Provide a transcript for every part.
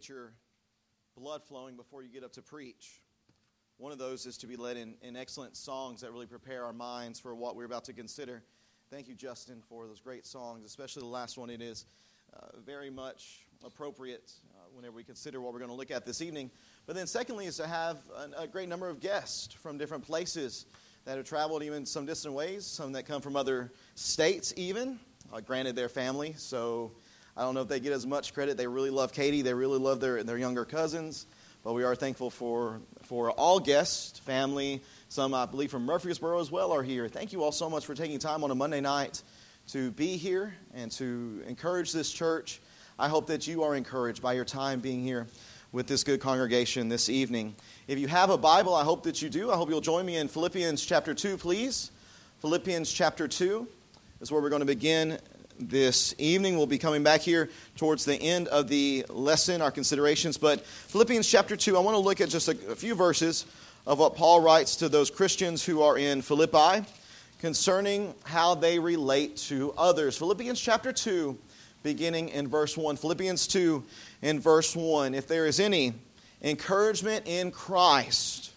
get your blood flowing before you get up to preach. One of those is to be led in, in excellent songs that really prepare our minds for what we're about to consider. Thank you, Justin, for those great songs, especially the last one. It is uh, very much appropriate uh, whenever we consider what we're going to look at this evening. But then, secondly, is to have a, a great number of guests from different places that have traveled even some distant ways, some that come from other states, even. Uh, granted, their family, so I don't know if they get as much credit. They really love Katie, they really love their, their younger cousins. But we are thankful for, for all guests, family, some I believe from Murfreesboro as well are here. Thank you all so much for taking time on a Monday night to be here and to encourage this church. I hope that you are encouraged by your time being here with this good congregation this evening. If you have a Bible, I hope that you do. I hope you'll join me in Philippians chapter 2, please. Philippians chapter 2 is where we're going to begin this evening. We'll be coming back here towards the end of the lesson, our considerations. But Philippians chapter 2, I want to look at just a, a few verses of what Paul writes to those Christians who are in Philippi concerning how they relate to others. Philippians chapter 2, beginning in verse 1. Philippians 2, in verse 1. If there is any encouragement in Christ,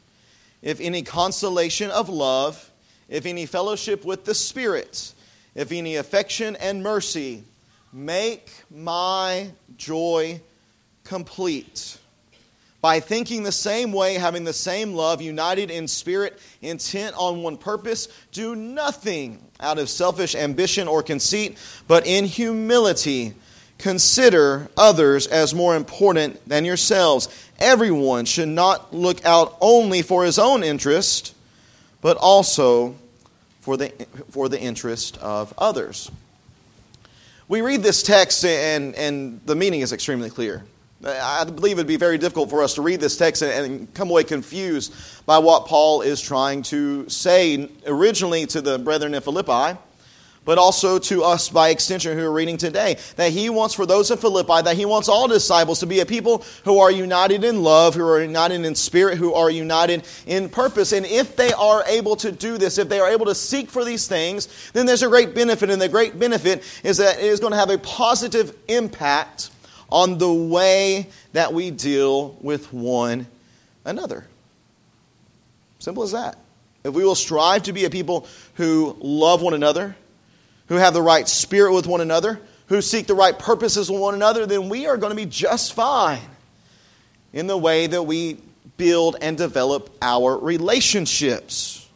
if any consolation of love, if any fellowship with the Spirit, if any affection and mercy, make my joy complete. By thinking the same way, having the same love, united in spirit, intent on one purpose, do nothing out of selfish ambition or conceit, but in humility consider others as more important than yourselves. Everyone should not look out only for his own interest, but also for the, for the interest of others. We read this text, and, and the meaning is extremely clear. I believe it would be very difficult for us to read this text and come away confused by what Paul is trying to say originally to the brethren in Philippi but also to us by extension who are reading today. That he wants for those in Philippi, that he wants all disciples to be a people who are united in love, who are united in spirit, who are united in purpose. And if they are able to do this, if they are able to seek for these things, then there's a great benefit. And the great benefit is that it is going to have a positive impact on the way that we deal with one another. Simple as that. If we will strive to be a people who love one another, who have the right spirit with one another, who seek the right purposes with one another, then we are going to be just fine in the way that we build and develop our relationships.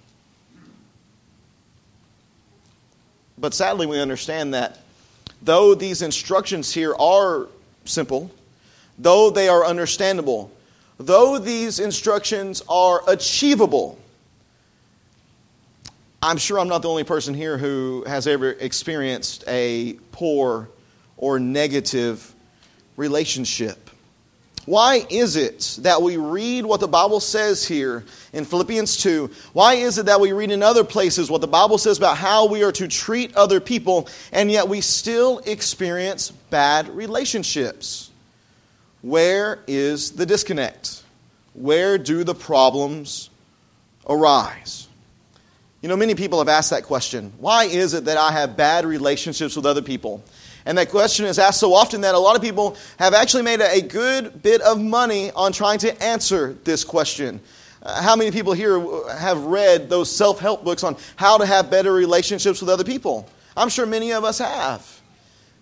But sadly, we understand that though these instructions here are simple, though they are understandable, though these instructions are achievable, I'm sure I'm not the only person here who has ever experienced a poor or negative relationship. Why is it that we read what the Bible says here in Philippians 2? Why is it that we read in other places what the Bible says about how we are to treat other people, and yet we still experience bad relationships? Where is the disconnect? Where do the problems arise? You know, many people have asked that question why is it that I have bad relationships with other people? And that question is asked so often that a lot of people have actually made a good bit of money on trying to answer this question. Uh, how many people here have read those self help books on how to have better relationships with other people? I'm sure many of us have.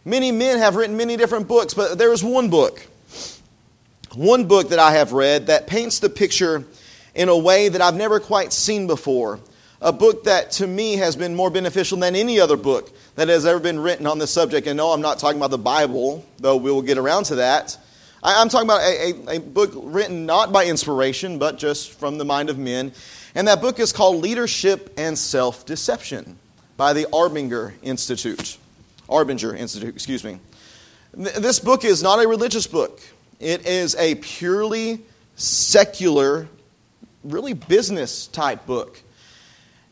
Many men have written many different books, but there is one book, one book that I have read that paints the picture in a way that I've never quite seen before a book that to me has been more beneficial than any other book that has ever been written on this subject. And no, I'm not talking about the Bible, though we will get around to that. I'm talking about a, a, a, book written not by inspiration, but just from the mind of men. And that book is called Leadership and Self Deception by the Arbinger Institute. Arbinger Institute, excuse me. This book is not a religious book, it is a purely secular, really business type book.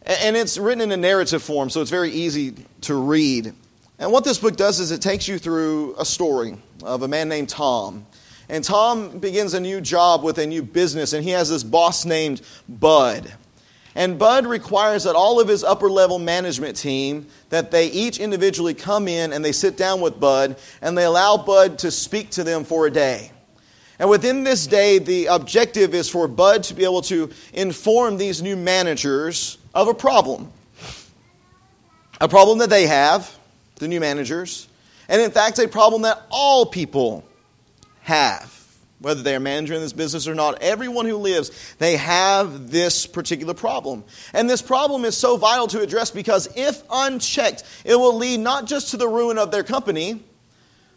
And it's written in a narrative form, so it's very easy to read. And what this book does is it takes you through a story of a man named Tom. And Tom begins a new job with a new business, and he has this boss named Bud. And Bud requires that all of his upper level management team that they each individually come in and they sit down with Bud and they allow Bud to speak to them for a day. And within this day, the objective is for Bud to be able to inform these new managers of a problem. A problem that they have, the new managers, and in fact, a problem that all people have. Whether they are managing this business or not, everyone who lives, they have this particular problem. And this problem is so vital to address because if unchecked, it will lead not just to the ruin of their company,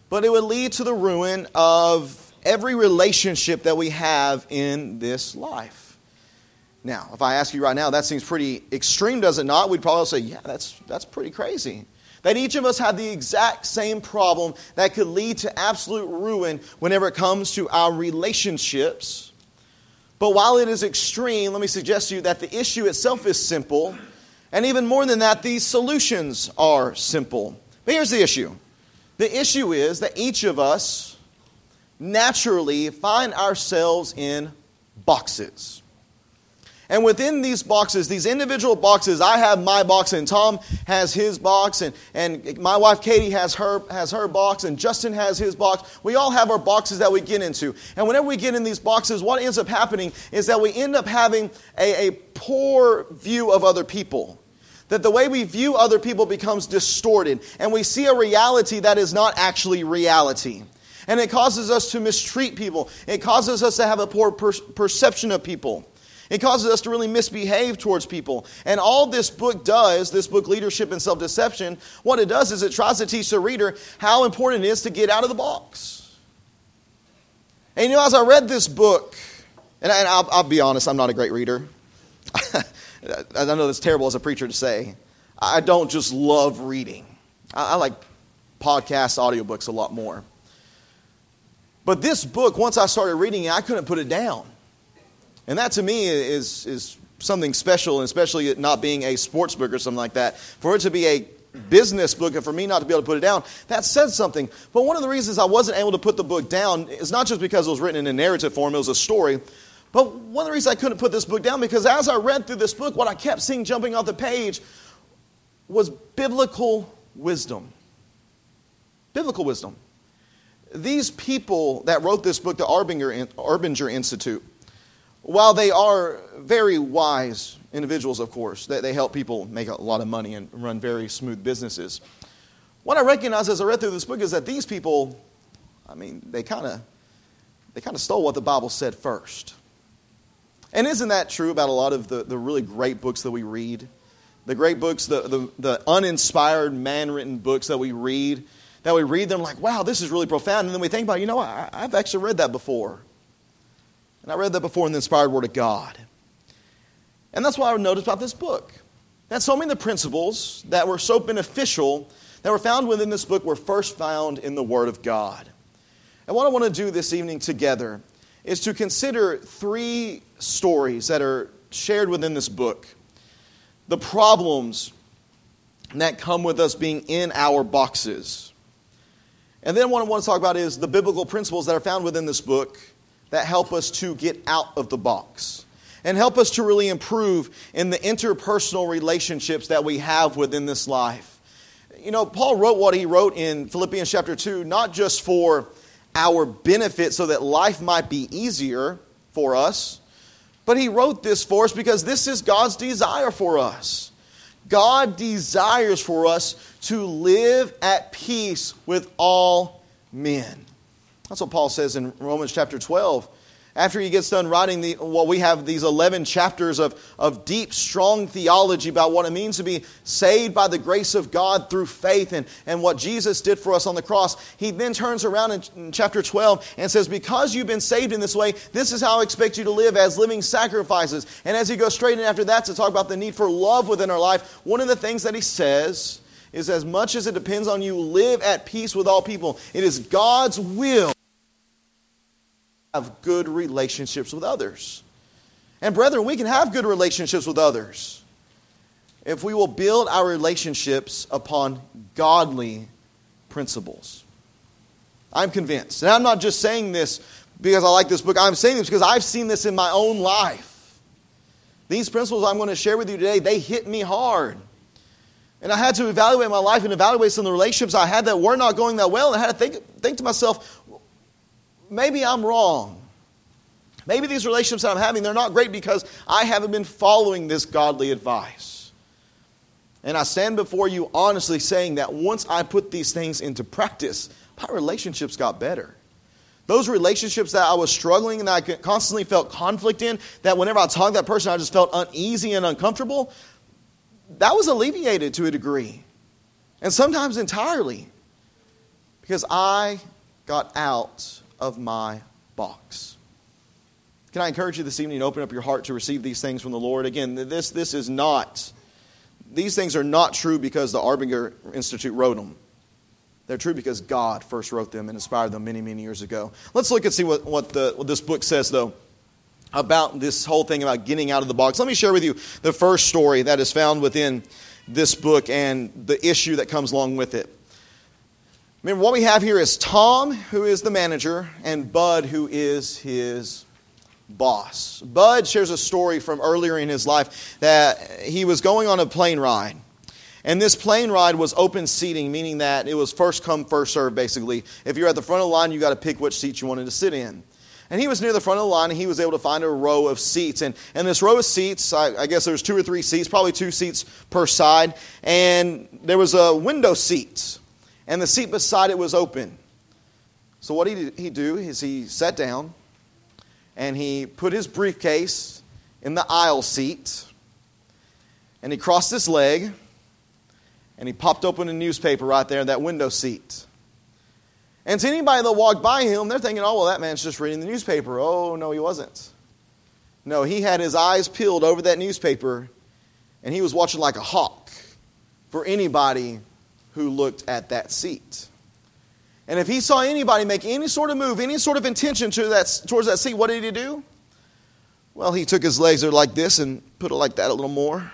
but it will lead to the ruin of every relationship that we have in this life. Now, if I ask you right now, that seems pretty extreme, does it not? We'd probably say, yeah, that's, that's pretty crazy. That each of us have the exact same problem that could lead to absolute ruin whenever it comes to our relationships. But while it is extreme, let me suggest to you that the issue itself is simple. And even more than that, these solutions are simple. But here's the issue the issue is that each of us naturally find ourselves in boxes. And within these boxes, these individual boxes, I have my box, and Tom has his box, and, and my wife Katie has her, has her box, and Justin has his box. We all have our boxes that we get into. And whenever we get in these boxes, what ends up happening is that we end up having a, a poor view of other people. That the way we view other people becomes distorted, and we see a reality that is not actually reality. And it causes us to mistreat people. It causes us to have a poor per- perception of people. It causes us to really misbehave towards people. And all this book does, this book, Leadership and Self Deception, what it does is it tries to teach the reader how important it is to get out of the box. And you know, as I read this book, and, I, will I'll be honest, I'm not a great reader. I know that's terrible as a preacher to say. I don't just love reading, I, I like podcasts, audiobooks a lot more. But this book, once I started reading it, I couldn't put it down. And that to me is, is something special, and especially it not being a sports book or something like that. For it to be a business book and for me not to be able to put it down, that says something. But one of the reasons I wasn't able to put the book down is not just because it was written in a narrative form, it was a story. But one of the reasons I couldn't put this book down because as I read through this book, what I kept seeing jumping off the page was biblical wisdom. Biblical wisdom these people that wrote this book, the Arbinger, Arbinger Institute, while they are very wise individuals, of course, that they help people make a lot of money and run very smooth businesses. What I recognize as I read through this book is that these people, I mean, they kind of they kind of stole what the Bible said first. And isn't that true about a lot of the, the really great books that we read? The great books, the, the, the uninspired, man written books that we read that we read them like, wow, this is really profound. And then we think about, you know, I, I've actually read that before. And I read that before in the inspired word of God. And that's what I noticed about this book. That so many of the principles that were so beneficial that were found within this book were first found in the Word of God. And what I want to do this evening together is to consider three stories that are shared within this book. The problems that come with us being in our boxes. And then what I want to talk about is the biblical principles that are found within this book that help us to get out of the box and help us to really improve in the interpersonal relationships that we have within this life. You know, Paul wrote what he wrote in Philippians chapter 2, not just for our benefit so that life might be easier for us, but he wrote this for us because this is God's desire for us. God desires for us to live at peace with all men. That's what Paul says in Romans chapter 12 after he gets done writing the, well, we have these 11 chapters of, of deep, strong theology about what it means to be saved by the grace of God through faith and, and what Jesus did for us on the cross. He then turns around in, in chapter 12 and says, Because you've been saved in this way, this is how I expect you to live as living sacrifices. And as he goes straight in after that to talk about the need for love within our life, one of the things that he says is as much as it depends on you, live at peace with all people. It is God's will have good relationships with others. And, brethren, we can have good relationships with others if we will build our relationships upon godly principles. I'm convinced. And I'm not just saying this because I like this book, I'm saying this because I've seen this in my own life. These principles I'm going to share with you today, they hit me hard. And I had to evaluate my life and evaluate some of the relationships I had that were not going that well. And I had to think, think to myself, maybe I'm wrong. Maybe these relationships that I'm having, they're not great because I haven't been following this godly advice. And I stand before you honestly saying that once I put these things into practice, my relationships got better. Those relationships that I was struggling and I constantly felt conflict in, that whenever I talked to that person, I just felt uneasy and uncomfortable, that was alleviated to a degree. And sometimes entirely. Because I got out of my box. Can I encourage you this evening to open up your heart to receive these things from the Lord? Again, this, this is not, these things are not true because the Arbinger Institute wrote them. They're true because God first wrote them and inspired them many, many years ago. Let's look and see what, what, the, what this book says, though, about this whole thing about getting out of the box. Let me share with you the first story that is found within this book and the issue that comes along with it. Remember, what we have here is Tom, who is the manager, and Bud, who is his boss. Bud shares a story from earlier in his life that he was going on a plane ride. And this plane ride was open seating, meaning that it was first come, first serve, basically. If you're at the front of the line, you got to pick which seat you wanted to sit in. And he was near the front of the line, and he was able to find a row of seats. And, and this row of seats, I, I guess there was two or three seats, probably two seats per side. And there was a window seat, and the seat beside it was open. So what did he do is he sat down, and he put his briefcase in the aisle seat, and he crossed his leg, and he popped open a newspaper right there in that window seat. And to anybody that walked by him, they're thinking, oh, well, that man's just reading the newspaper. Oh, no, he wasn't. No, he had his eyes peeled over that newspaper, and he was watching like a hawk for anybody who looked at that seat. And if he saw anybody make any sort of move, any sort of intention to that, towards that seat, what did he do? Well, he took his legs like this and put it like that a little more.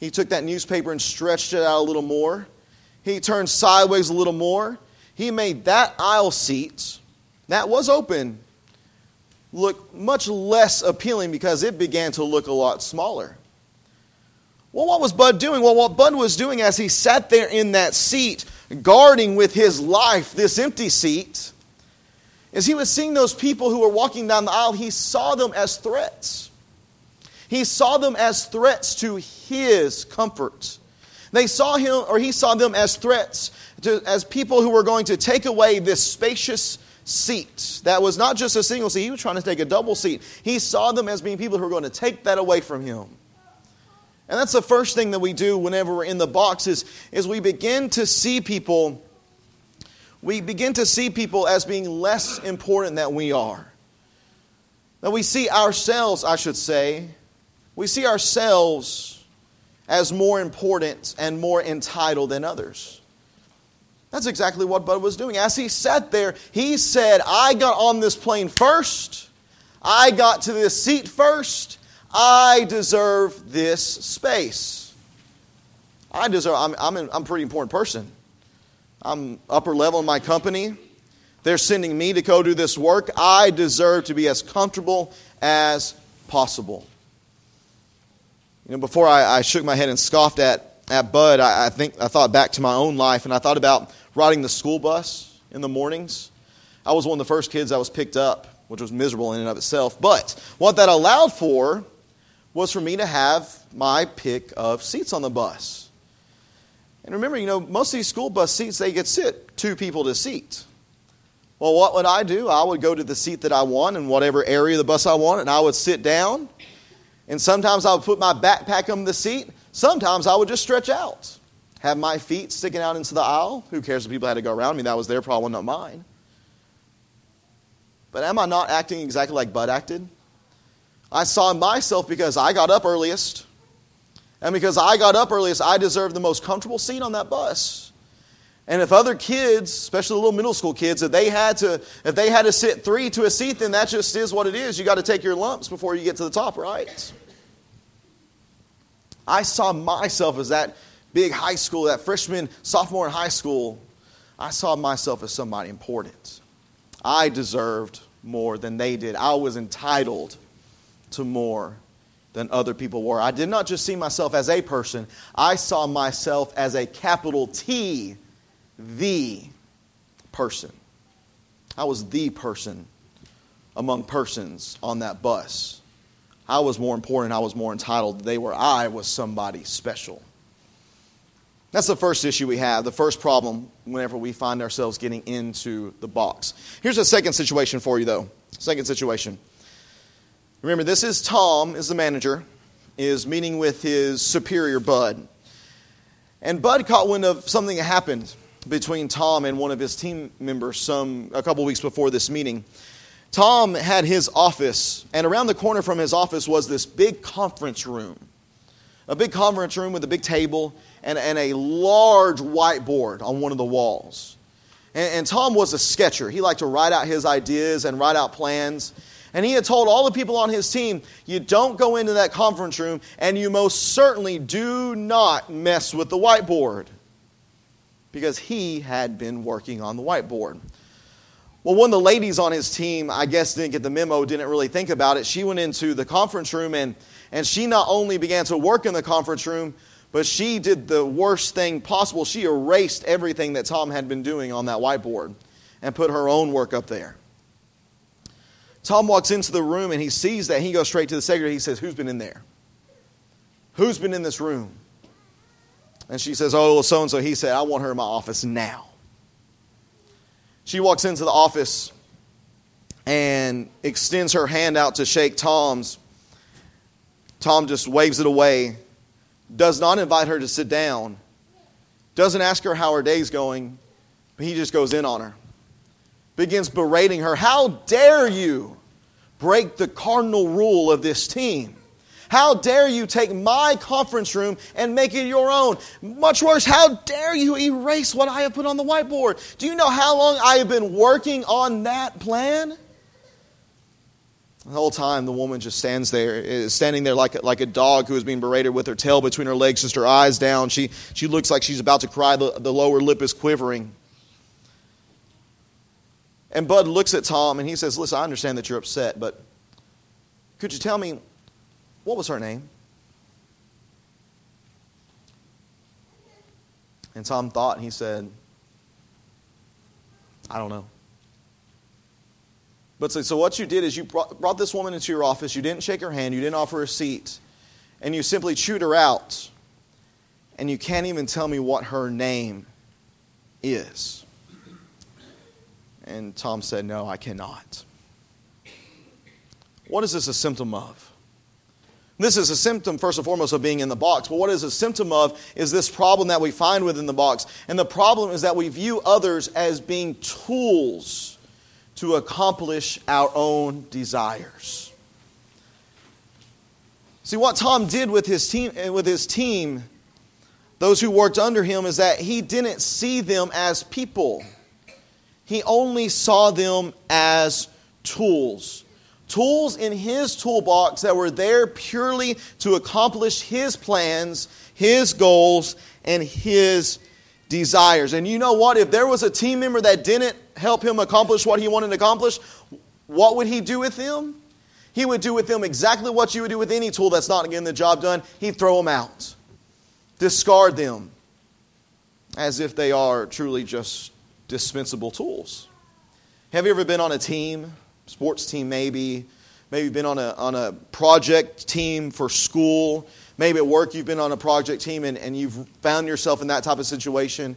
He took that newspaper and stretched it out a little more. He turned sideways a little more he made that aisle seat, that was open, look much less appealing because it began to look a lot smaller. Well, what was Bud doing? Well, what Bud was doing as he sat there in that seat, guarding with his life this empty seat, is he was seeing those people who were walking down the aisle, he saw them as threats. He saw them as threats to his comfort. They saw him, or he saw them as threats to, as people who were going to take away this spacious seat that was not just a single seat, he was trying to take a double seat. He saw them as being people who were going to take that away from him. And that's the first thing that we do whenever we're in the box is, is we begin to see people we begin to see people as being less important than we are. That we see ourselves, I should say, we see ourselves as more important and more entitled than others. That's exactly what Bud was doing. As he sat there, he said, I got on this plane first. I got to this seat first. I deserve this space. I deserve, I'm, I'm, I'm a pretty important person. I'm upper level in my company. They're sending me to go do this work. I deserve to be as comfortable as possible. You know, before I, I shook my head and scoffed at, at Bud, I, I think I thought back to my own life and I thought about riding the school bus in the mornings. I was one of the first kids that was picked up, which was miserable in and of itself. But what that allowed for was for me to have my pick of seats on the bus. And remember, you know, most of these school bus seats, they get sit two people to seat. Well, what would I do? I would go to the seat that I want in whatever area of the bus I want, and I would sit down. And sometimes I would put my backpack on the seat. Sometimes I would just stretch out have my feet sticking out into the aisle. Who cares if people had to go around me? That was their problem, not mine. But am I not acting exactly like Bud acted? I saw myself because I got up earliest. And because I got up earliest, I deserved the most comfortable seat on that bus. And if other kids, especially the little middle school kids, if they had to, if they had to sit three to a seat, then that just is what it is. You got to take your lumps before you get to the top, right? I saw myself as that big high school, that freshman, sophomore in high school, I saw myself as somebody important. I deserved more than they did. I was entitled to more than other people were. I did not just see myself as a person, I saw myself as a capital T, the person. I was the person among persons on that bus. I was more important, I was more entitled. They were, I was somebody special. That's the first issue we have, the first problem whenever we find ourselves getting into the box. Here's a second situation for you, though. Second situation. Remember, this is Tom, is the manager, is meeting with his superior, Bud. And Bud caught wind of something that happened between Tom and one of his team members some a couple weeks before this meeting. Tom had his office, and around the corner from his office was this big conference room. A big conference room with a big table and, and a large whiteboard on one of the walls. And, and Tom was a sketcher. He liked to write out his ideas and write out plans. And he had told all the people on his team, you don't go into that conference room, and you most certainly do not mess with the whiteboard. Because he had been working on the whiteboard. Well, one of the ladies on his team, I guess, didn't get the memo, didn't really think about it. She went into the conference room and, and she not only began to work in the conference room, but she did the worst thing possible. She erased everything that Tom had been doing on that whiteboard and put her own work up there. Tom walks into the room and he sees that. He goes straight to the secretary. He says, Who's been in there? Who's been in this room? And she says, Oh, so and so. He said, I want her in my office now. She walks into the office and extends her hand out to shake Tom's. Tom just waves it away does not invite her to sit down, doesn't ask her how her day's going, but he just goes in on her. Begins berating her. How dare you break the cardinal rule of this team? How dare you take my conference room and make it your own? Much worse, how dare you erase what I have put on the whiteboard? Do you know how long I have been working on that plan? The whole time, the woman just stands there, standing there like a, like a dog who is being berated with her tail between her legs, just her eyes down. She, she looks like she's about to cry. The, the lower lip is quivering. And Bud looks at Tom and he says, Listen, I understand that you're upset, but could you tell me what was her name? And Tom thought, and he said, I don't know. But so, so what you did is you brought, brought this woman into your office, you didn't shake her hand, you didn't offer her a seat, and you simply chewed her out, and you can't even tell me what her name is. And Tom said, No, I cannot. What is this a symptom of? This is a symptom, first and foremost, of being in the box. But what is a symptom of is this problem that we find within the box. And the problem is that we view others as being tools to accomplish our own desires. See, what Tom did with his team, eh, with his team, those who worked under him, is that he didn't see them as people. He only saw them as tools. Tools in his toolbox that were there purely to accomplish his plans, his goals, and his desires. And you know what? If there was a team member that didn't help him accomplish what he wanted to accomplish, what would he do with them? He would do with them exactly what you would do with any tool that's not getting the job done. He'd throw them out, discard them as if they are truly just dispensable tools. Have you ever been on a team, sports team maybe, maybe you've been on a, on a project team for school, maybe at work you've been on a project team and, and you've found yourself in that type of situation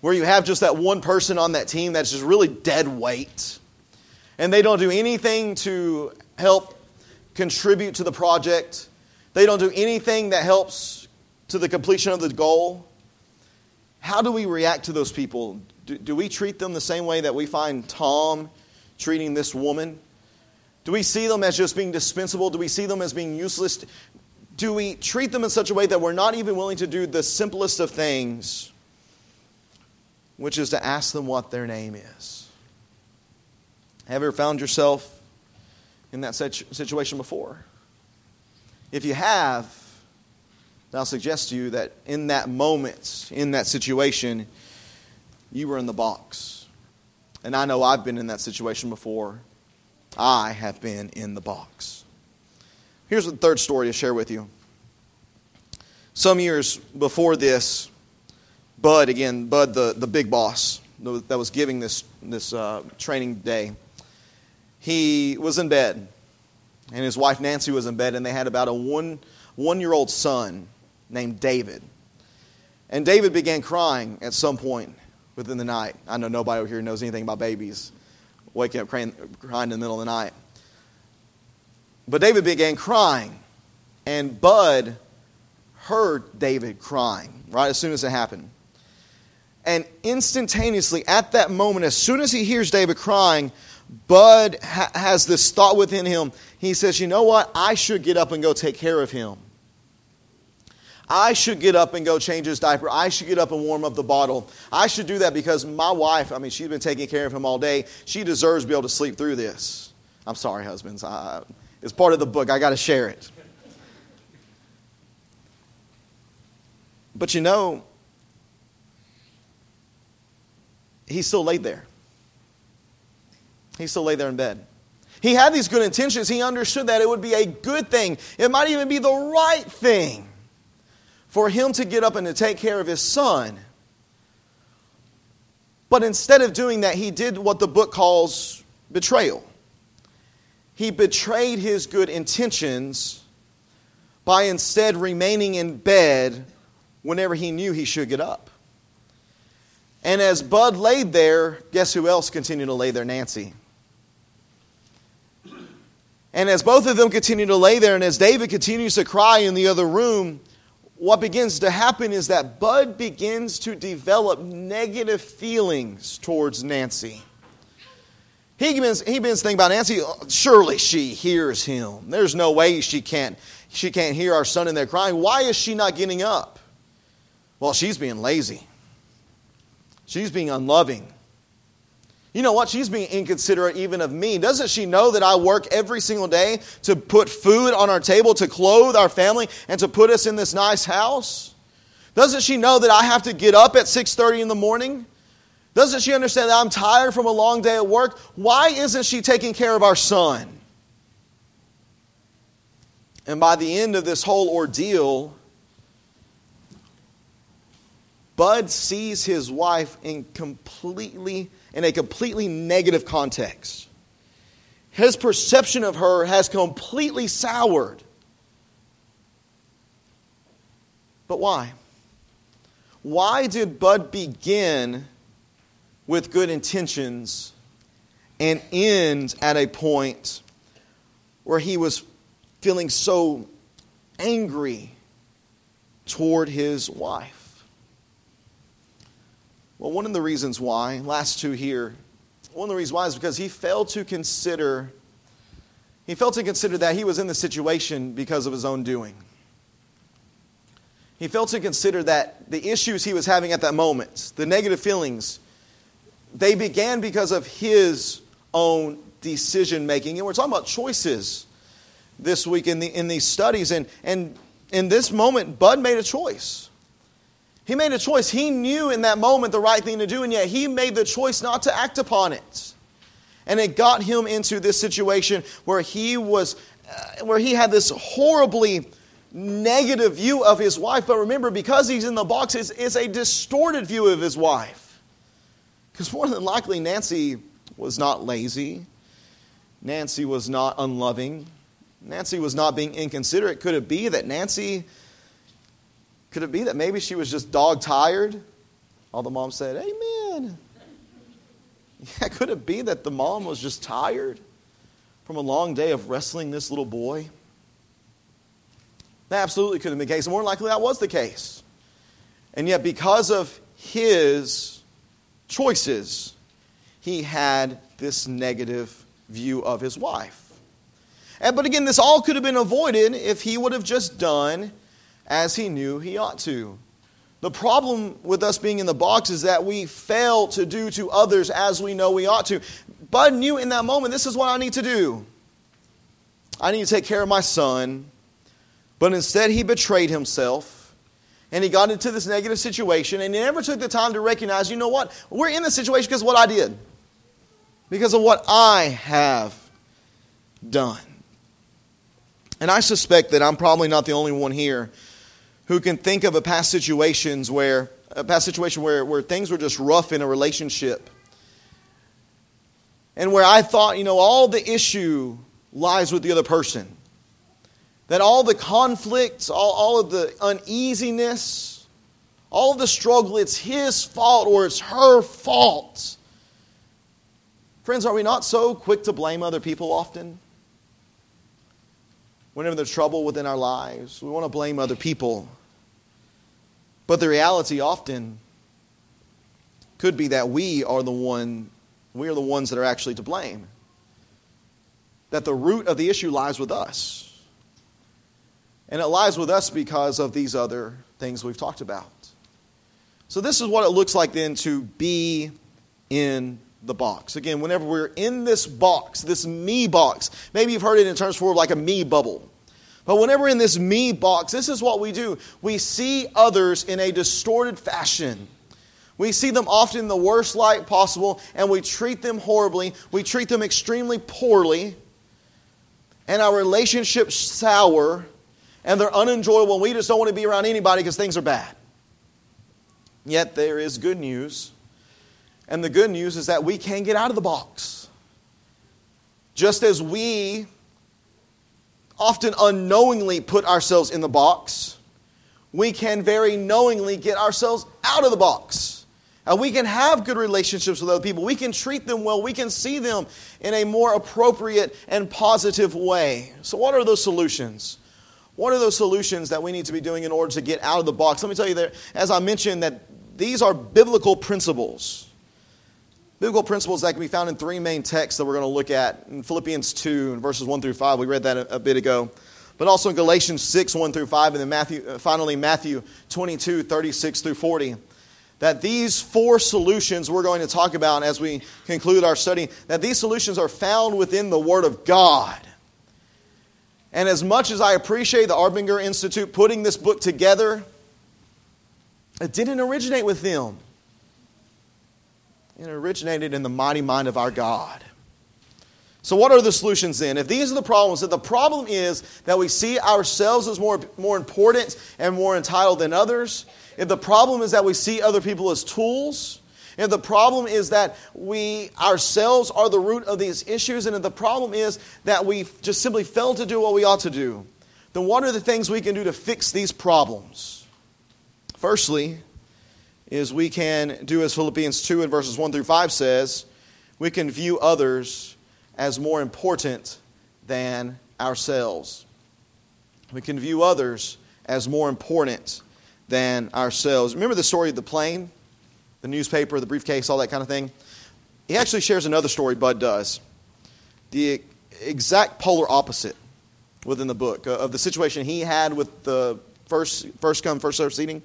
where you have just that one person on that team that's just really dead weight and they don't do anything to help contribute to the project. They don't do anything that helps to the completion of the goal. How do we react to those people? Do, do, we treat them the same way that we find Tom treating this woman? Do we see them as just being dispensable? Do we see them as being useless? Do we treat them in such a way that we're not even willing to do the simplest of things which is to ask them what their name is. Have you ever found yourself in that situation before? If you have, I'll suggest to you that in that moment, in that situation, you were in the box. And I know I've been in that situation before. I have been in the box. Here's the third story to share with you. Some years before this, Bud, again, Bud, the, the big boss, that was giving this, this uh, training day, he was in bed, and his wife Nancy was in bed, and they had about a one, one year old son named David. And David began crying at some point within the night. I know nobody over here knows anything about babies waking up crying, crying in the middle of the night. But David began crying, and Bud heard David crying right as soon as it happened. And instantaneously, at that moment, as soon as he hears David crying, Bud ha- has this thought within him. He says, You know what? I should get up and go take care of him. I should get up and go change his diaper. I should get up and warm up the bottle. I should do that because my wife, I mean, she's been taking care of him all day. She deserves to be able to sleep through this. I'm sorry, husbands. I, it's part of the book. I got to share it. But you know, he still laid there. He still lay there in bed. He had these good intentions. He understood that it would be a good thing. It might even be the right thing for him to get up and to take care of his son. But instead of doing that, he did what the book calls betrayal. He betrayed his good intentions by instead remaining in bed whenever he knew he should get up. And as Bud laid there, guess who else continued to lay there? Nancy. And as both of them continue to lay there, and as David continues to cry in the other room, what begins to happen is that Bud begins to develop negative feelings towards Nancy. He begins, he begins to think about Nancy, surely she hears him. There's no way she can't, she can't hear our son in there crying. Why is she not getting up? Well, she's being lazy. She's being unloving. You know what? She's being inconsiderate even of me. Doesn't she know that I work every single day to put food on our table, to clothe our family, and to put us in this nice house? Doesn't she know that I have to get up at 6:30 in the morning? Doesn't she understand that I'm tired from a long day at work? Why isn't she taking care of our son? And by the end of this whole ordeal, Bud sees his wife in completely in a completely negative context. His perception of her has completely soured. But why? Why did Bud begin with good intentions and end at a point where he was feeling so angry toward his wife? Well, one of the reasons why, last two here, one of the reasons why is because he failed to consider, he failed to consider that he was in the situation because of his own doing. He failed to consider that the issues he was having at that moment, the negative feelings, they began because of his own decision making. And we're talking about choices this week in, the, in these studies. And, and in this moment, Bud made a choice. He made a choice. He knew in that moment the right thing to do, and yet he made the choice not to act upon it. And it got him into this situation where he was, uh, where he had this horribly negative view of his wife. But remember, because he's in the box, it's, it's a distorted view of his wife. Because more than likely, Nancy was not lazy. Nancy was not unloving. Nancy was not being inconsiderate. Could it be that Nancy could it be that maybe she was just dog tired? All the mom said, Amen. Yeah, could it be that the mom was just tired from a long day of wrestling this little boy? That absolutely could have been the case. More likely that was the case. And yet, because of his choices, he had this negative view of his wife. And, but again, this all could have been avoided if he would have just done as he knew he ought to. The problem with us being in the box is that we fail to do to others as we know we ought to. Bud knew in that moment, this is what I need to do. I need to take care of my son. But instead, he betrayed himself and he got into this negative situation and he never took the time to recognize, you know what? We're in this situation because of what I did, because of what I have done. And I suspect that I'm probably not the only one here who can think of a past situations where a past situation where, where things were just rough in a relationship. And where I thought, you know, all the issue lies with the other person. That all the conflicts, all, all of the uneasiness, all of the struggle, it's his fault or it's her fault. Friends, are we not so quick to blame other people often? Whenever there's trouble within our lives, we want to blame other people. But the reality often could be that we are the one we are the ones that are actually to blame. That the root of the issue lies with us. And it lies with us because of these other things we've talked about. So, this is what it looks like then to be in the box. Again, whenever we're in this box, this me box, maybe you've heard it in terms for like a me bubble. But whenever in this me box, this is what we do. We see others in a distorted fashion. We see them often in the worst light possible, and we treat them horribly. We treat them extremely poorly, and our relationships sour, and they're unenjoyable, and we just don't want to be around anybody because things are bad. Yet there is good news, and the good news is that we can get out of the box. Just as we often unknowingly put ourselves in the box, we can very knowingly get ourselves out of the box. And we can have good relationships with other people. We can treat them well. We can see them in a more appropriate and positive way. So, what are those solutions? What are those solutions that we need to be doing in order to get out of the box? Let me tell you there, as I mentioned, that these are biblical principles. Biblical principles that can be found in three main texts that we're going to look at in Philippians 2 and verses 1 through 5. We read that a, a bit ago. But also in Galatians 6, 1 through 5, and then Matthew, uh, finally Matthew 22, 36 through 40 that these four solutions we're going to talk about as we conclude our study, that these solutions are found within the Word of God. And as much as I appreciate the Arbinger Institute putting this book together, it didn't originate with them. It originated in the mighty mind of our God. So, what are the solutions then? If these are the problems, if the problem is that we see ourselves as more, more important and more entitled than others, if the problem is that we see other people as tools, if the problem is that we ourselves are the root of these issues, and if the problem is that we just simply fail to do what we ought to do, then what are the things we can do to fix these problems? Firstly, is we can do as Philippians 2 and verses 1 through 5 says, we can view others as more important than ourselves. We can view others as more important than ourselves. Remember the story of the plane, the newspaper, the briefcase, all that kind of thing? He actually shares another story, Bud does. The exact polar opposite within the book uh, of the situation he had with the first, first come, first served seating.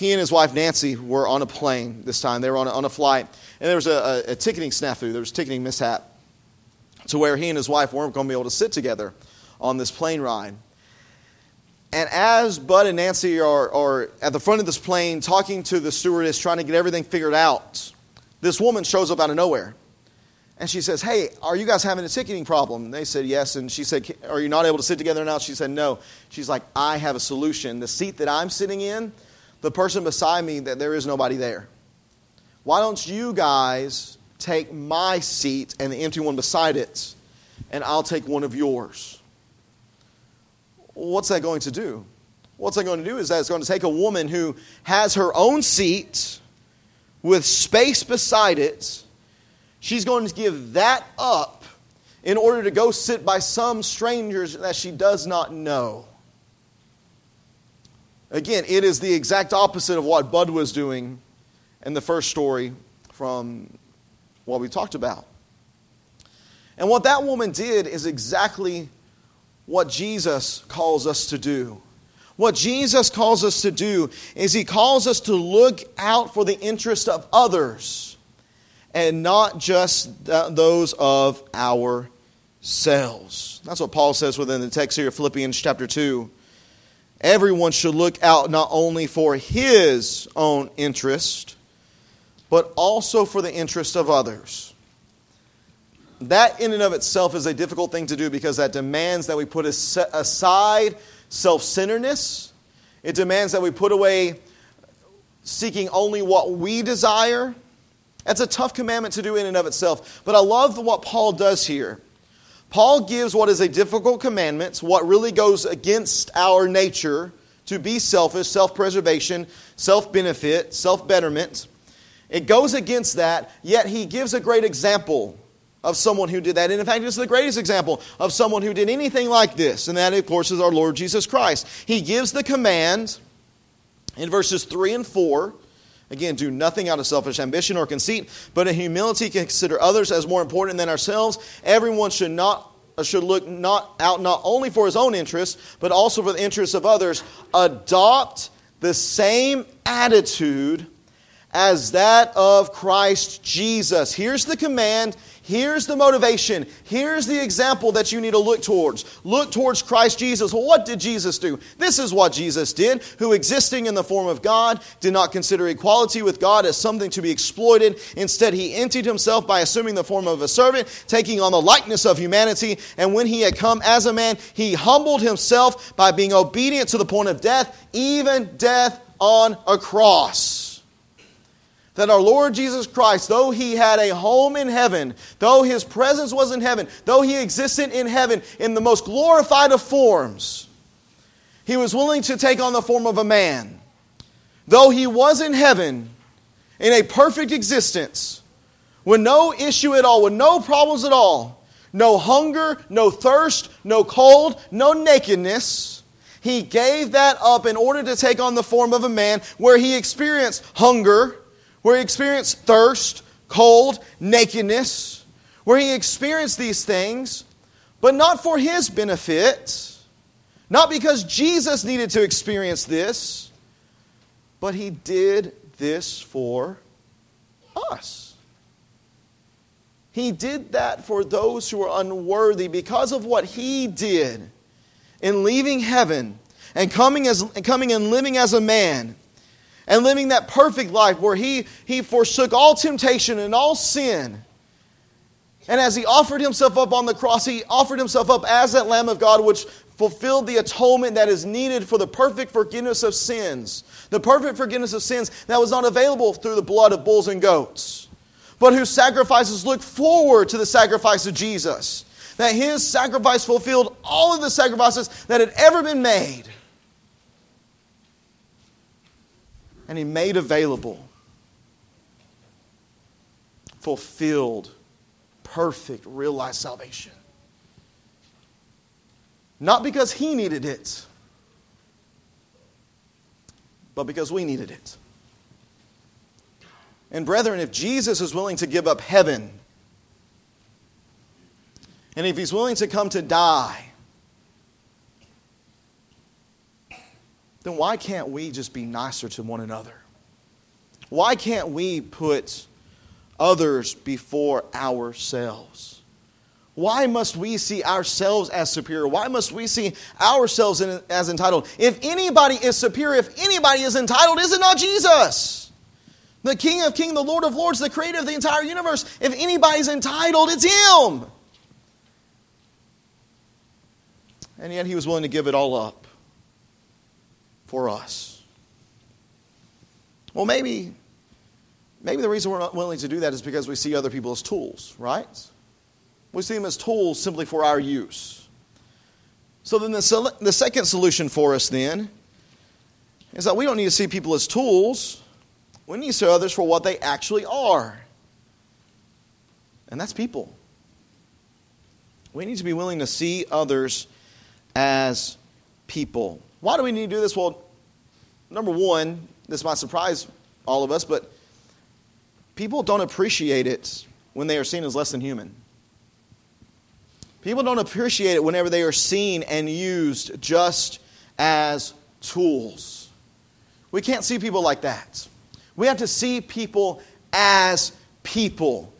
He and his wife Nancy were on a plane this time. They were on a, on a flight, and there was a, a, a ticketing snafu. There was a ticketing mishap to where he and his wife weren't going to be able to sit together on this plane ride. And as Bud and Nancy are, are at the front of this plane talking to the stewardess, trying to get everything figured out, this woman shows up out of nowhere. And she says, Hey, are you guys having a ticketing problem? And they said, Yes. And she said, Are you not able to sit together now? She said, No. She's like, I have a solution. The seat that I'm sitting in, the person beside me, that there is nobody there. Why don't you guys take my seat and the empty one beside it, and I'll take one of yours? what's that going to do? What's that going to do is that it's going to take a woman who has her own seat with space beside it. She's going to give that up in order to go sit by some strangers that she does not know. Again, it is the exact opposite of what Bud was doing in the first story from what we talked about. And what that woman did is exactly what Jesus calls us to do. What Jesus calls us to do is he calls us to look out for the interest of others and not just those of ourselves. That's what Paul says within the text here, Philippians chapter 2. Everyone should look out not only for his own interest, but also for the interest of others that in and of itself is a difficult thing to do because that demands that we put aside self centeredness. It demands that we put away seeking only what we desire. That's a tough commandment to do in and of itself. But I love what Paul does here. Paul gives what is a difficult commandment, what really goes against our nature to be selfish, self preservation, self benefit, self betterment. It goes against that, yet he gives a great example of someone who did that. And in fact, it's the greatest example of someone who did anything like this. And that, of course, is our Lord Jesus Christ. He gives the command in verses 3 and 4. Again, do nothing out of selfish ambition or conceit, but in humility consider others as more important than ourselves. Everyone should not uh, should look not out not only for his own interests, but also for the interests of others. Adopt the same attitude as that of Christ Jesus. Here's the command Here's the motivation. Here's the example that you need to look towards. Look towards Christ Jesus. What did Jesus do? This is what Jesus did, who existing in the form of God, did not consider equality with God as something to be exploited. Instead, he emptied himself by assuming the form of a servant, taking on the likeness of humanity. And when he had come as a man, he humbled himself by being obedient to the point of death, even death on a cross that our Lord Jesus Christ, though he had a home in heaven, though his presence was in heaven, though he existed in heaven in the most glorified of forms, he was willing to take on the form of a man. Though he was in heaven in a perfect existence, with no issue at all, with no problems at all, no hunger, no thirst, no cold, no nakedness. He gave that up in order to take on the form of a man where he experienced hunger, where he experienced thirst, cold, nakedness, where he experienced these things, but not for his benefit, not because Jesus needed to experience this, but he did this for us. He did that for those who are unworthy because of what he did in leaving heaven and coming, as, and coming and living as a man and living that perfect life where he, he forsook all temptation and all sin. And as he offered himself up on the cross, he offered himself up as that Lamb of God, which fulfilled the atonement that is needed for the perfect forgiveness of sins. The perfect forgiveness of sins that was not available through the blood of bulls and goats, but whose sacrifices look forward to the sacrifice of Jesus. That his sacrifice fulfilled all of the sacrifices that had ever been made. And He made available, fulfilled, perfect, realized salvation. Not because He needed it, but because we needed it. And, brethren, if Jesus is willing to give up heaven, and if He's willing to come to die, then why can't we just be nicer to one another? Why can't we put others before ourselves? Why must we see ourselves as superior? Why must we see ourselves as entitled? If anybody is superior, if anybody is entitled, is it not Jesus? The King of Kings, the Lord of Lords, the creator of the entire universe. If anybody's entitled, it's Him. And yet He was willing to give it all up for us. Well, maybe, maybe the reason we're not willing to do that is because we see other people as tools, right? We see them as tools simply for our use. So then the, the second solution for us then is that we don't need to see people as tools. We need to see others for what they actually are. And that's people. We need to be willing to see others as people. Why do we need to do this? Well, number one, this might surprise all of us, but people don't appreciate it when they are seen as less than human. People don't appreciate it whenever they are seen and used just as tools. We can't see people like that. We have to see people as people.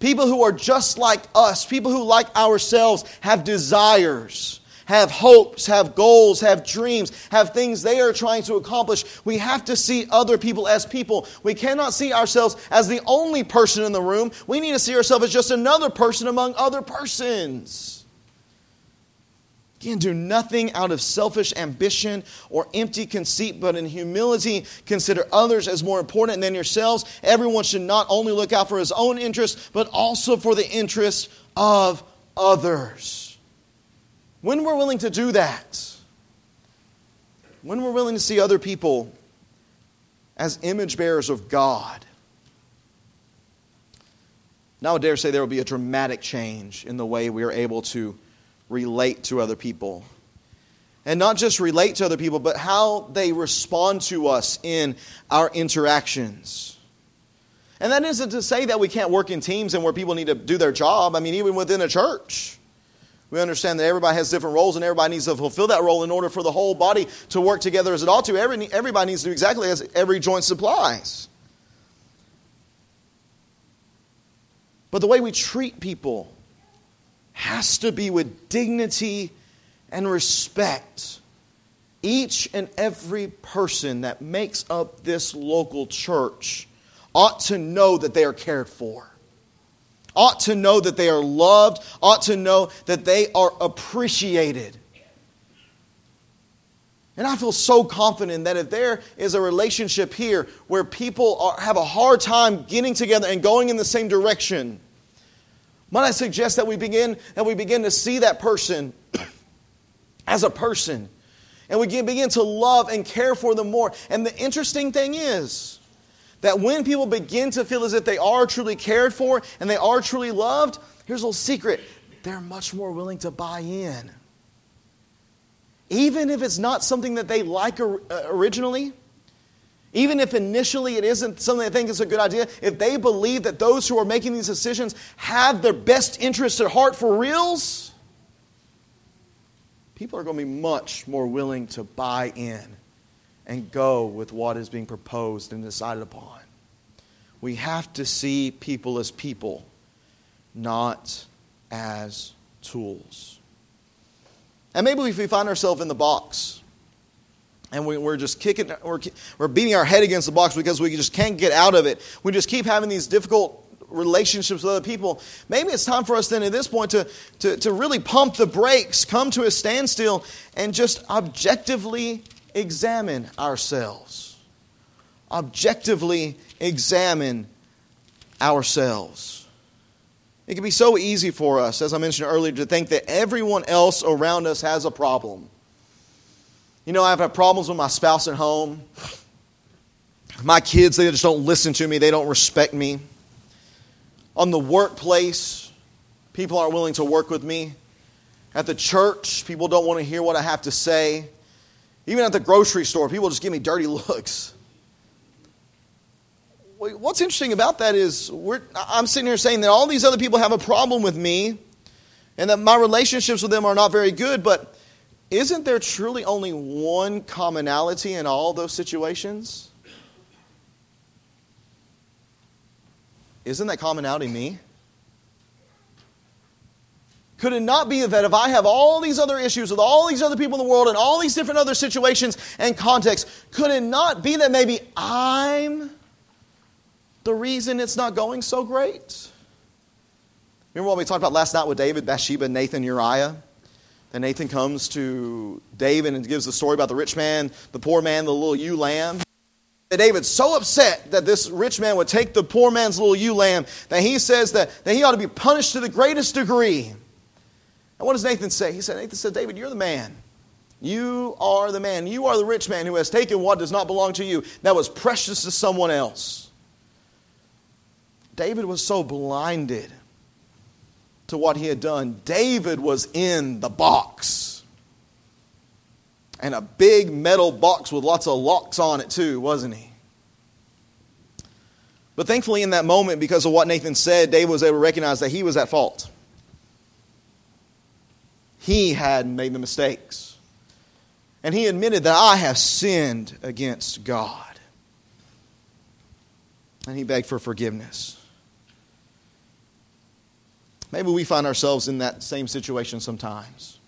People who are just like us, people who, like ourselves, have desires have hopes, have goals, have dreams, have things they are trying to accomplish. We have to see other people as people. We cannot see ourselves as the only person in the room. We need to see ourselves as just another person among other persons. Again, do nothing out of selfish ambition or empty conceit, but in humility consider others as more important than yourselves. Everyone should not only look out for his own interest, but also for the interest of others. When we're willing to do that, when we're willing to see other people as image bearers of God, now I dare say there will be a dramatic change in the way we are able to relate to other people. And not just relate to other people, but how they respond to us in our interactions. And that isn't to say that we can't work in teams and where people need to do their job. I mean, even within a church, we understand that everybody has different roles and everybody needs to fulfill that role in order for the whole body to work together as it ought to. Every, everybody needs to do exactly as every joint supplies. But the way we treat people has to be with dignity and respect. Each and every person that makes up this local church ought to know that they are cared for, ought to know that they are loved, ought to know that they are appreciated. And I feel so confident that if there is a relationship here where people are, have a hard time getting together and going in the same direction, might I suggest that we begin that we begin to see that person as a person, and we begin to love and care for them more. And the interesting thing is that when people begin to feel as if they are truly cared for and they are truly loved, here's a little secret: they're much more willing to buy in, even if it's not something that they like uh, originally. Even if initially it isn't something they think is a good idea, if they believe that those who are making these decisions have their best interests at heart for reals, people are going to be much more willing to buy in and go with what is being proposed and decided upon. We have to see people as people, not as tools. And maybe if we find ourselves in the box, and we, are just kicking, we're, we're beating our head against the box because we just can't get out of it. We just keep having these difficult relationships with other people. Maybe it's time for us then at this point to, to, to really pump the brakes, come to a standstill, and just objectively examine ourselves. Objectively examine ourselves. It can be so easy for us, as I mentioned earlier, to think that everyone else around us has a problem. You know, I've had problems with my spouse at home. My kids, they just don't listen to me, they don't respect me. On the workplace, people aren't willing to work with me. At the church, people don't want to hear what I have to say. Even at the grocery store, people just give me dirty looks. What's interesting about that is I'm sitting here saying that all these other people have a problem with me and that my relationships with them are not very good, but isn't there truly only one commonality in all those situations? Isn't that commonality me? Could it not be that if I have all these other issues with all these other people in the world and all these different other situations and contexts, could it not be that maybe I'm the reason it's not going so great? Remember what we talked about last night with David, Bathsheba, Nathan, Uriah? Then Nathan comes to David and gives the story about the rich man, the poor man, the little ewe lamb. And David's so upset that this rich man would take the poor man's little ewe lamb that he says that, that he ought to be punished to the greatest degree. And what does Nathan say? He said, Nathan said, David, you're the man. You are the man. You are the rich man who has taken what does not belong to you, that was precious to someone else. David was so blinded to what he had done. David was in the box. And a big metal box with lots of locks on it, too, wasn't he? But thankfully, in that moment, because of what Nathan said, David was able to recognize that he was at fault. He had made the mistakes. And he admitted that I have sinned against God. And he begged for forgiveness. Maybe we find ourselves in that same situation sometimes.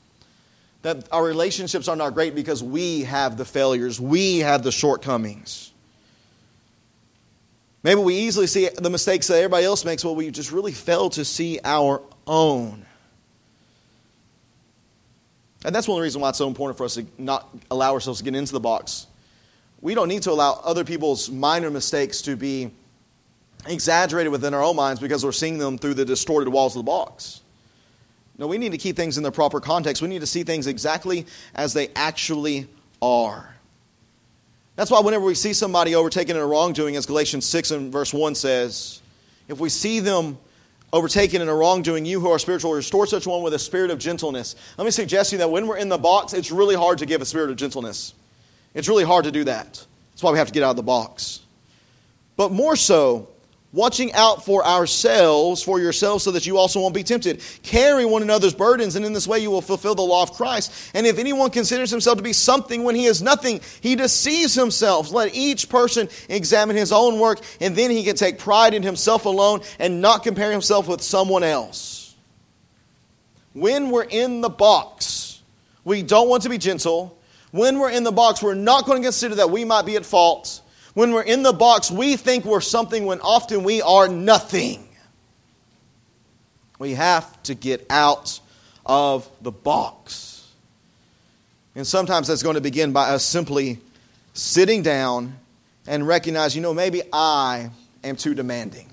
That our relationships are not great because we have the failures, we have the shortcomings. Maybe we easily see the mistakes that everybody else makes, but we just really fail to see our own. And that's one of the reasons why it's so important for us to not allow ourselves to get into the box. We don't need to allow other people's minor mistakes to be exaggerated within our own minds because we're seeing them through the distorted walls of the box. No, we need to keep things in their proper context. We need to see things exactly as they actually are. That's why whenever we see somebody overtaken in a wrongdoing, as Galatians 6 and verse 1 says, if we see them overtaken in a wrongdoing, you who are spiritual, restore such one with a spirit of gentleness. Let me suggest to you that when we're in the box, it's really hard to give a spirit of gentleness. It's really hard to do that. That's why we have to get out of the box. But more so, watching out for ourselves, for yourselves, so that you also won't be tempted. Carry one another's burdens, and in this way you will fulfill the law of Christ. And if anyone considers himself to be something when he is nothing, he deceives himself. Let each person examine his own work, and then he can take pride in himself alone and not compare himself with someone else. When we're in the box, we don't want to be gentle. When we're in the box, we're not going to consider that we might be at fault when we're in the box, we think we're something when often we are nothing. We have to get out of the box. And sometimes that's going to begin by us simply sitting down and recognize, you know, maybe I am too demanding.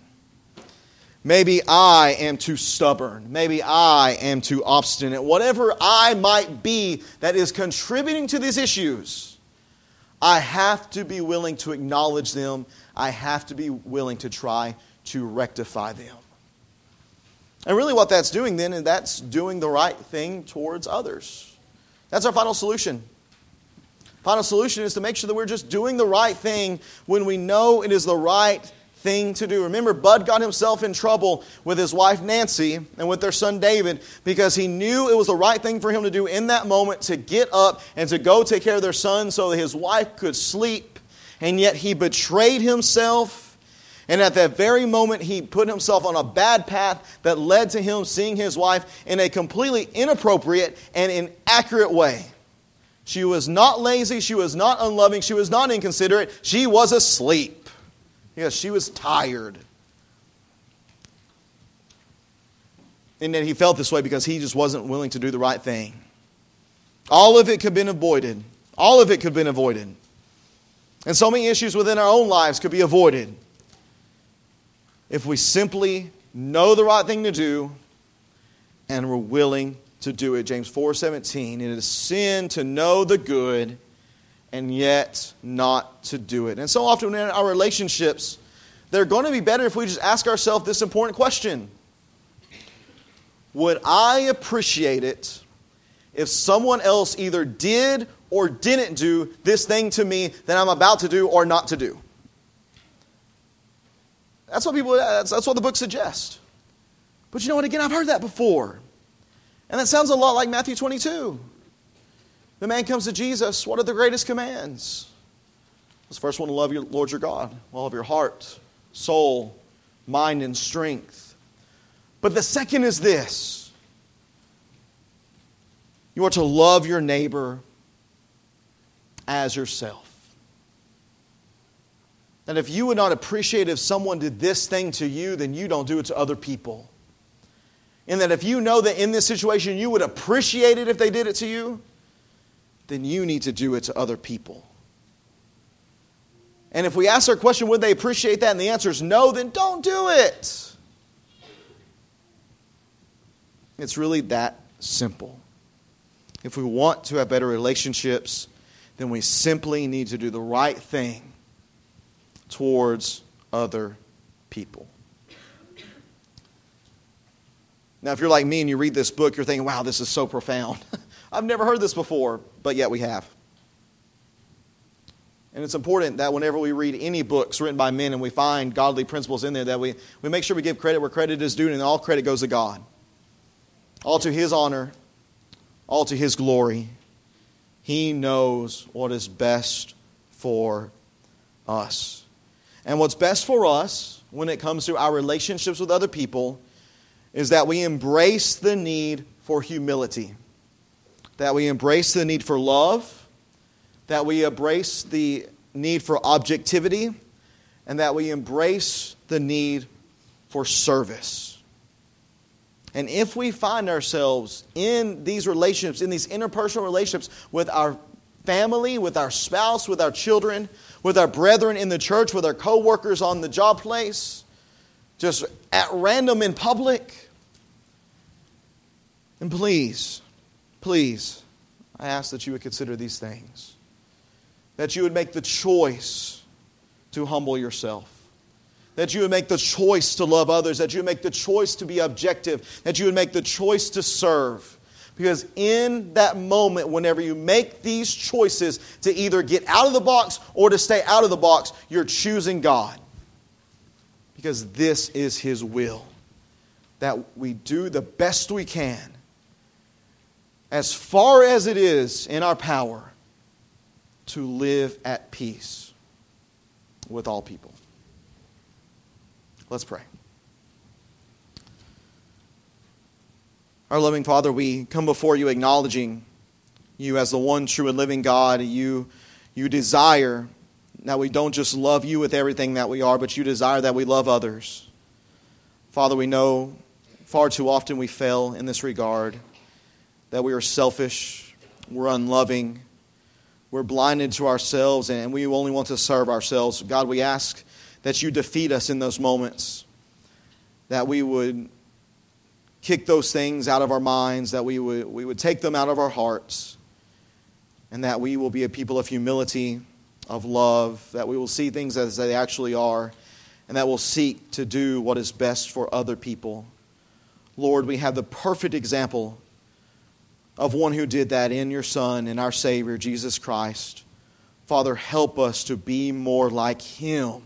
Maybe I am too stubborn. Maybe I am too obstinate. Whatever I might be that is contributing to these issues I have to be willing to acknowledge them. I have to be willing to try to rectify them. And really, what that's doing then is that's doing the right thing towards others. That's our final solution. Final solution is to make sure that we're just doing the right thing when we know it is the right thing to do. Remember, Bud got himself in trouble with his wife Nancy and with their son David because he knew it was the right thing for him to do in that moment to get up and to go take care of their son so that his wife could sleep. And yet he betrayed himself. And at that very moment, he put himself on a bad path that led to him seeing his wife in a completely inappropriate and inaccurate way. She was not lazy, she was not unloving, she was not inconsiderate, she was asleep. Yes, she was tired. And that he felt this way because he just wasn't willing to do the right thing. All of it could have been avoided. All of it could have been avoided. And so many issues within our own lives could be avoided if we simply know the right thing to do and we're willing to do it. James 4:17, it is sin to know the good and yet not to do it. And so often in our relationships, they're going to be better if we just ask ourselves this important question Would I appreciate it if someone else either did or didn't do this thing to me that I'm about to do or not to do? That's what people, that's, that's what the book suggests. But you know what? Again, I've heard that before. And that sounds a lot like Matthew 22. The man comes to Jesus. What are the greatest commands? The first one to love your Lord your God, all of your heart, soul, mind, and strength. But the second is this you are to love your neighbor as yourself. And if you would not appreciate if someone did this thing to you, then you don't do it to other people. And that if you know that in this situation you would appreciate it if they did it to you, then you need to do it to other people. And if we ask our question, would they appreciate that? And the answer is no, then don't do it. It's really that simple. If we want to have better relationships, then we simply need to do the right thing towards other people. Now, if you're like me and you read this book, you're thinking, wow, this is so profound. I've never heard this before, but yet we have. And it's important that whenever we read any books written by men and we find godly principles in there, that we, we make sure we give credit where credit is due, and all credit goes to God. All to His honor, all to His glory. He knows what is best for us. And what's best for us when it comes to our relationships with other people is that we embrace the need for humility that we embrace the need for love, that we embrace the need for objectivity, and that we embrace the need for service. And if we find ourselves in these relationships, in these interpersonal relationships with our family, with our spouse, with our children, with our brethren in the church, with our coworkers on the job place, just at random in public, and please, please, I ask that you would consider these things. That you would make the choice to humble yourself that you would make the choice to love others, that you would make the choice to be objective, that you would make the choice to serve. Because in that moment, whenever you make these choices to either get out of the box or to stay out of the box, you're choosing God. Because this is His will. That we do the best we can, as far as it is in our power, to live at peace with all people. Let's pray. Our loving Father, we come before you acknowledging you as the one true and living God. You, you desire that we don't just love you with everything that we are, but you desire that we love others. Father, we know far too often we fail in this regard, that we are selfish, we're unloving, we're blinded to ourselves, and we only want to serve ourselves. God, we ask that you defeat us in those moments, that we would kick those things out of our minds, that we would, we would take them out of our hearts, and that we will be a people of humility, of love, that we will see things as they actually are, and that we'll seek to do what is best for other people. Lord, we have the perfect example of one who did that in your Son and our Savior, Jesus Christ. Father, help us to be more like Him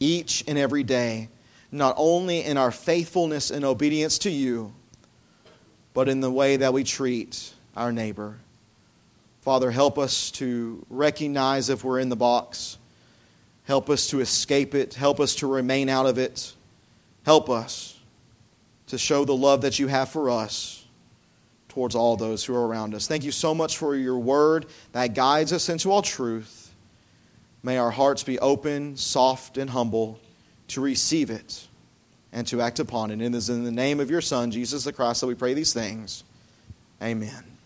each and every day, not only in our faithfulness and obedience to you, but in the way that we treat our neighbor. Father, help us to recognize if we're in the box. Help us to escape it. Help us to remain out of it. Help us to show the love that you have for us towards all those who are around us. Thank you so much for your word that guides us into all truth. May our hearts be open, soft, and humble to receive it and to act upon it. And it is in the name of your Son, Jesus the Christ, that we pray these things. Amen.